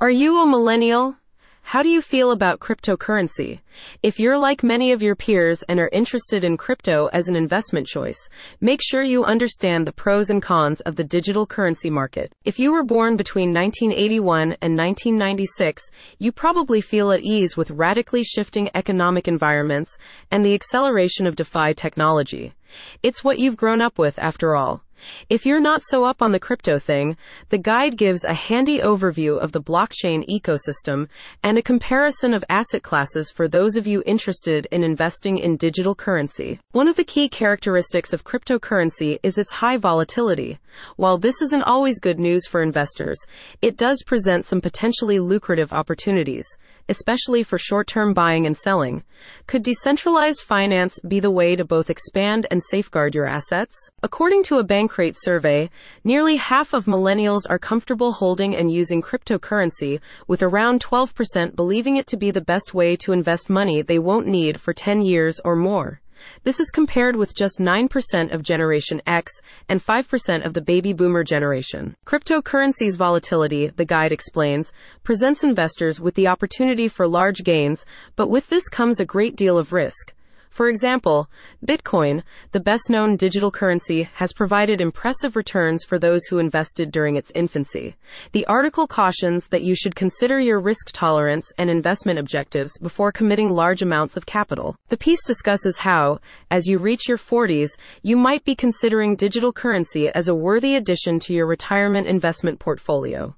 Are you a millennial? How do you feel about cryptocurrency? If you're like many of your peers and are interested in crypto as an investment choice, make sure you understand the pros and cons of the digital currency market. If you were born between 1981 and 1996, you probably feel at ease with radically shifting economic environments and the acceleration of DeFi technology. It's what you've grown up with after all. If you're not so up on the crypto thing, the guide gives a handy overview of the blockchain ecosystem and a comparison of asset classes for those of you interested in investing in digital currency. One of the key characteristics of cryptocurrency is its high volatility. While this isn't always good news for investors, it does present some potentially lucrative opportunities, especially for short-term buying and selling. Could decentralized finance be the way to both expand and safeguard your assets? According to a Bankrate survey, nearly half of millennials are comfortable holding and using cryptocurrency, with around 12% believing it to be the best way to invest money they won't need for 10 years or more. This is compared with just 9% of Generation X and 5% of the baby boomer generation. Cryptocurrency's volatility, the guide explains, presents investors with the opportunity for large gains, but with this comes a great deal of risk. For example, Bitcoin, the best known digital currency, has provided impressive returns for those who invested during its infancy. The article cautions that you should consider your risk tolerance and investment objectives before committing large amounts of capital. The piece discusses how, as you reach your 40s, you might be considering digital currency as a worthy addition to your retirement investment portfolio.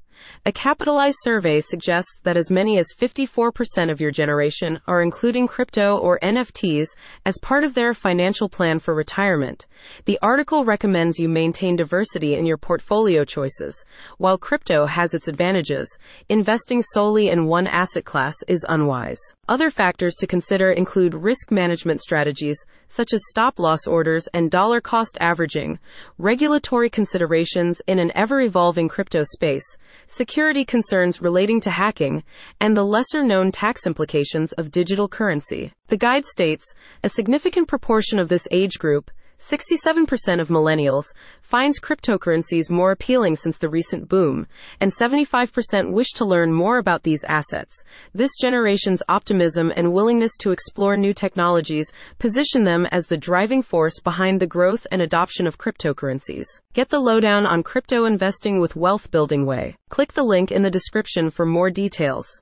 A capitalized survey suggests that as many as 54% of your generation are including crypto or NFTs as part of their financial plan for retirement. The article recommends you maintain diversity in your portfolio choices. While crypto has its advantages, investing solely in one asset class is unwise. Other factors to consider include risk management strategies, such as stop loss orders and dollar cost averaging, regulatory considerations in an ever evolving crypto space, security concerns relating to hacking, and the lesser known tax implications of digital currency. The guide states a significant proportion of this age group 67% of millennials finds cryptocurrencies more appealing since the recent boom, and 75% wish to learn more about these assets. This generation's optimism and willingness to explore new technologies position them as the driving force behind the growth and adoption of cryptocurrencies. Get the lowdown on crypto investing with Wealth Building Way. Click the link in the description for more details.